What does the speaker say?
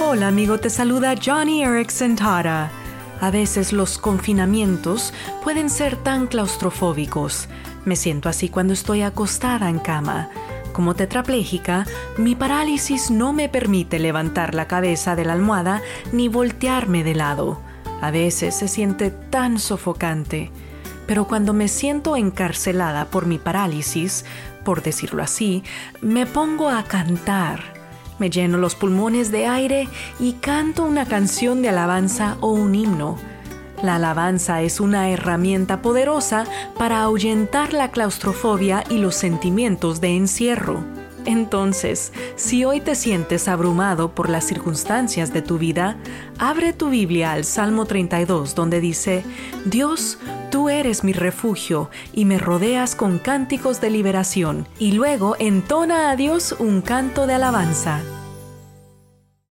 Hola amigo, te saluda Johnny Erickson Tara. A veces los confinamientos pueden ser tan claustrofóbicos. Me siento así cuando estoy acostada en cama. Como tetrapléjica, mi parálisis no me permite levantar la cabeza de la almohada ni voltearme de lado. A veces se siente tan sofocante. Pero cuando me siento encarcelada por mi parálisis, por decirlo así, me pongo a cantar me lleno los pulmones de aire y canto una canción de alabanza o un himno. La alabanza es una herramienta poderosa para ahuyentar la claustrofobia y los sentimientos de encierro. Entonces, si hoy te sientes abrumado por las circunstancias de tu vida, abre tu Biblia al Salmo 32 donde dice, Dios, tú eres mi refugio y me rodeas con cánticos de liberación, y luego entona a Dios un canto de alabanza.